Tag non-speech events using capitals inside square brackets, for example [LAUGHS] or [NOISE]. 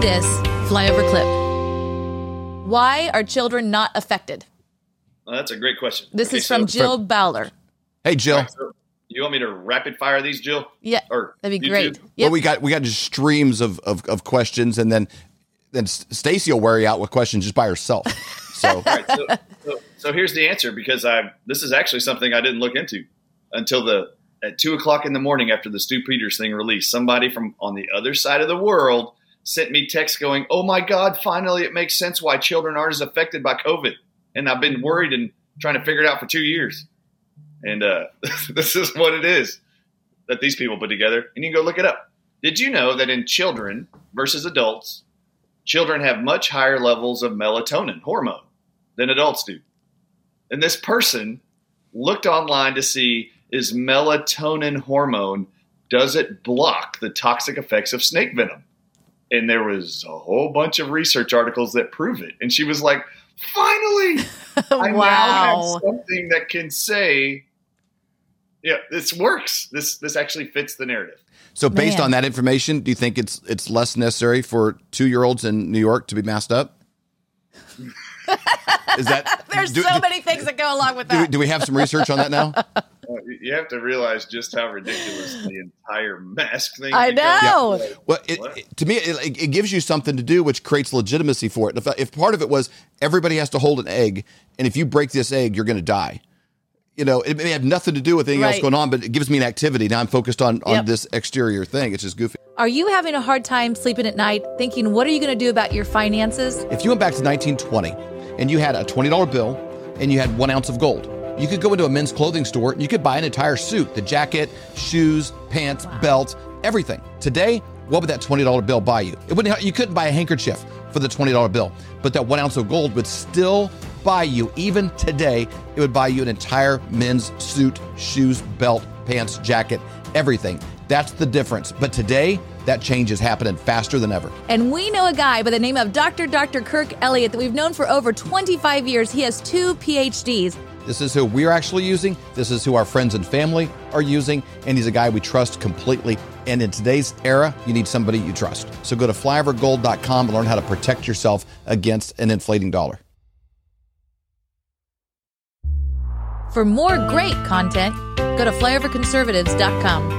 this flyover clip. Why are children not affected? Well, that's a great question. This Okay, is from so- Jill Bowler. Hey, Jill. so you want me to rapid fire these, Jill? Yeah, Or that'd be great. Yep. Well, we got we got just streams of, of, of questions, and then then Stacy will wear you out with questions just by herself. [LAUGHS] So All right, so, so, so here's the answer because I this is actually something I didn't look into until the at two o'clock in the morning after the Stu Peters thing released. Somebody from on the other side of the world sent me text going, "Oh my God! Finally, it makes sense why children aren't as affected by COVID." And I've been worried and trying to figure it out for two years. And uh, [LAUGHS] this is what it is that these people put together, and you can go look it up. Did you know that in children versus adults, children have much higher levels of melatonin hormone than adults do? And this person looked online to see is melatonin hormone does it block the toxic effects of snake venom? And there was a whole bunch of research articles that prove it. And she was like, "Finally, [LAUGHS] I now have something that can say, yeah, this works. This this actually fits the narrative." so based Man. on that information, do you think it's it's less necessary for two year olds in New York to be masked up? [LAUGHS] Is that There's do, so do- many things that go along with do we, that. do we have some research on that now? [LAUGHS] You have to realize just how ridiculous the entire mask thing. Is. I know. Like, Well, it, What? it- to me, it, it gives you something to do, which creates legitimacy for it. If, if part of it was everybody has to hold an egg, and if you break this egg, you're going to die. You know, it may have nothing to do with anything else going on, but it gives me an activity. Now I'm focused on on Yep. this exterior thing. It's just goofy. Are you having a hard time sleeping at night thinking, what are you going to do about your finances? If you went back to 1920 and you had a $20 bill and you had one ounce of gold, you could go into a men's clothing store and you could buy an entire suit the jacket, shoes, pants, belt, everything. Today, what would that $20 bill buy you? It wouldn't, you couldn't buy a handkerchief for the $20 bill, but that one ounce of gold would still buy you, even today, it would buy you an entire men's suit, shoes, belt, pants, jacket, everything. That's the difference. But today, that change is happening faster than ever. And we know a guy by the name of Dr. Dr. Kirk Elliott that we've known for over 25 years. He has two PhDs. This is who we're actually using. This is who our friends and family are using. And he's a guy we trust completely. And in today's era, you need somebody you trust. So go to flyovergold.com and learn how to protect yourself against an inflating dollar. For more great content, go to flyoverconservatives.com.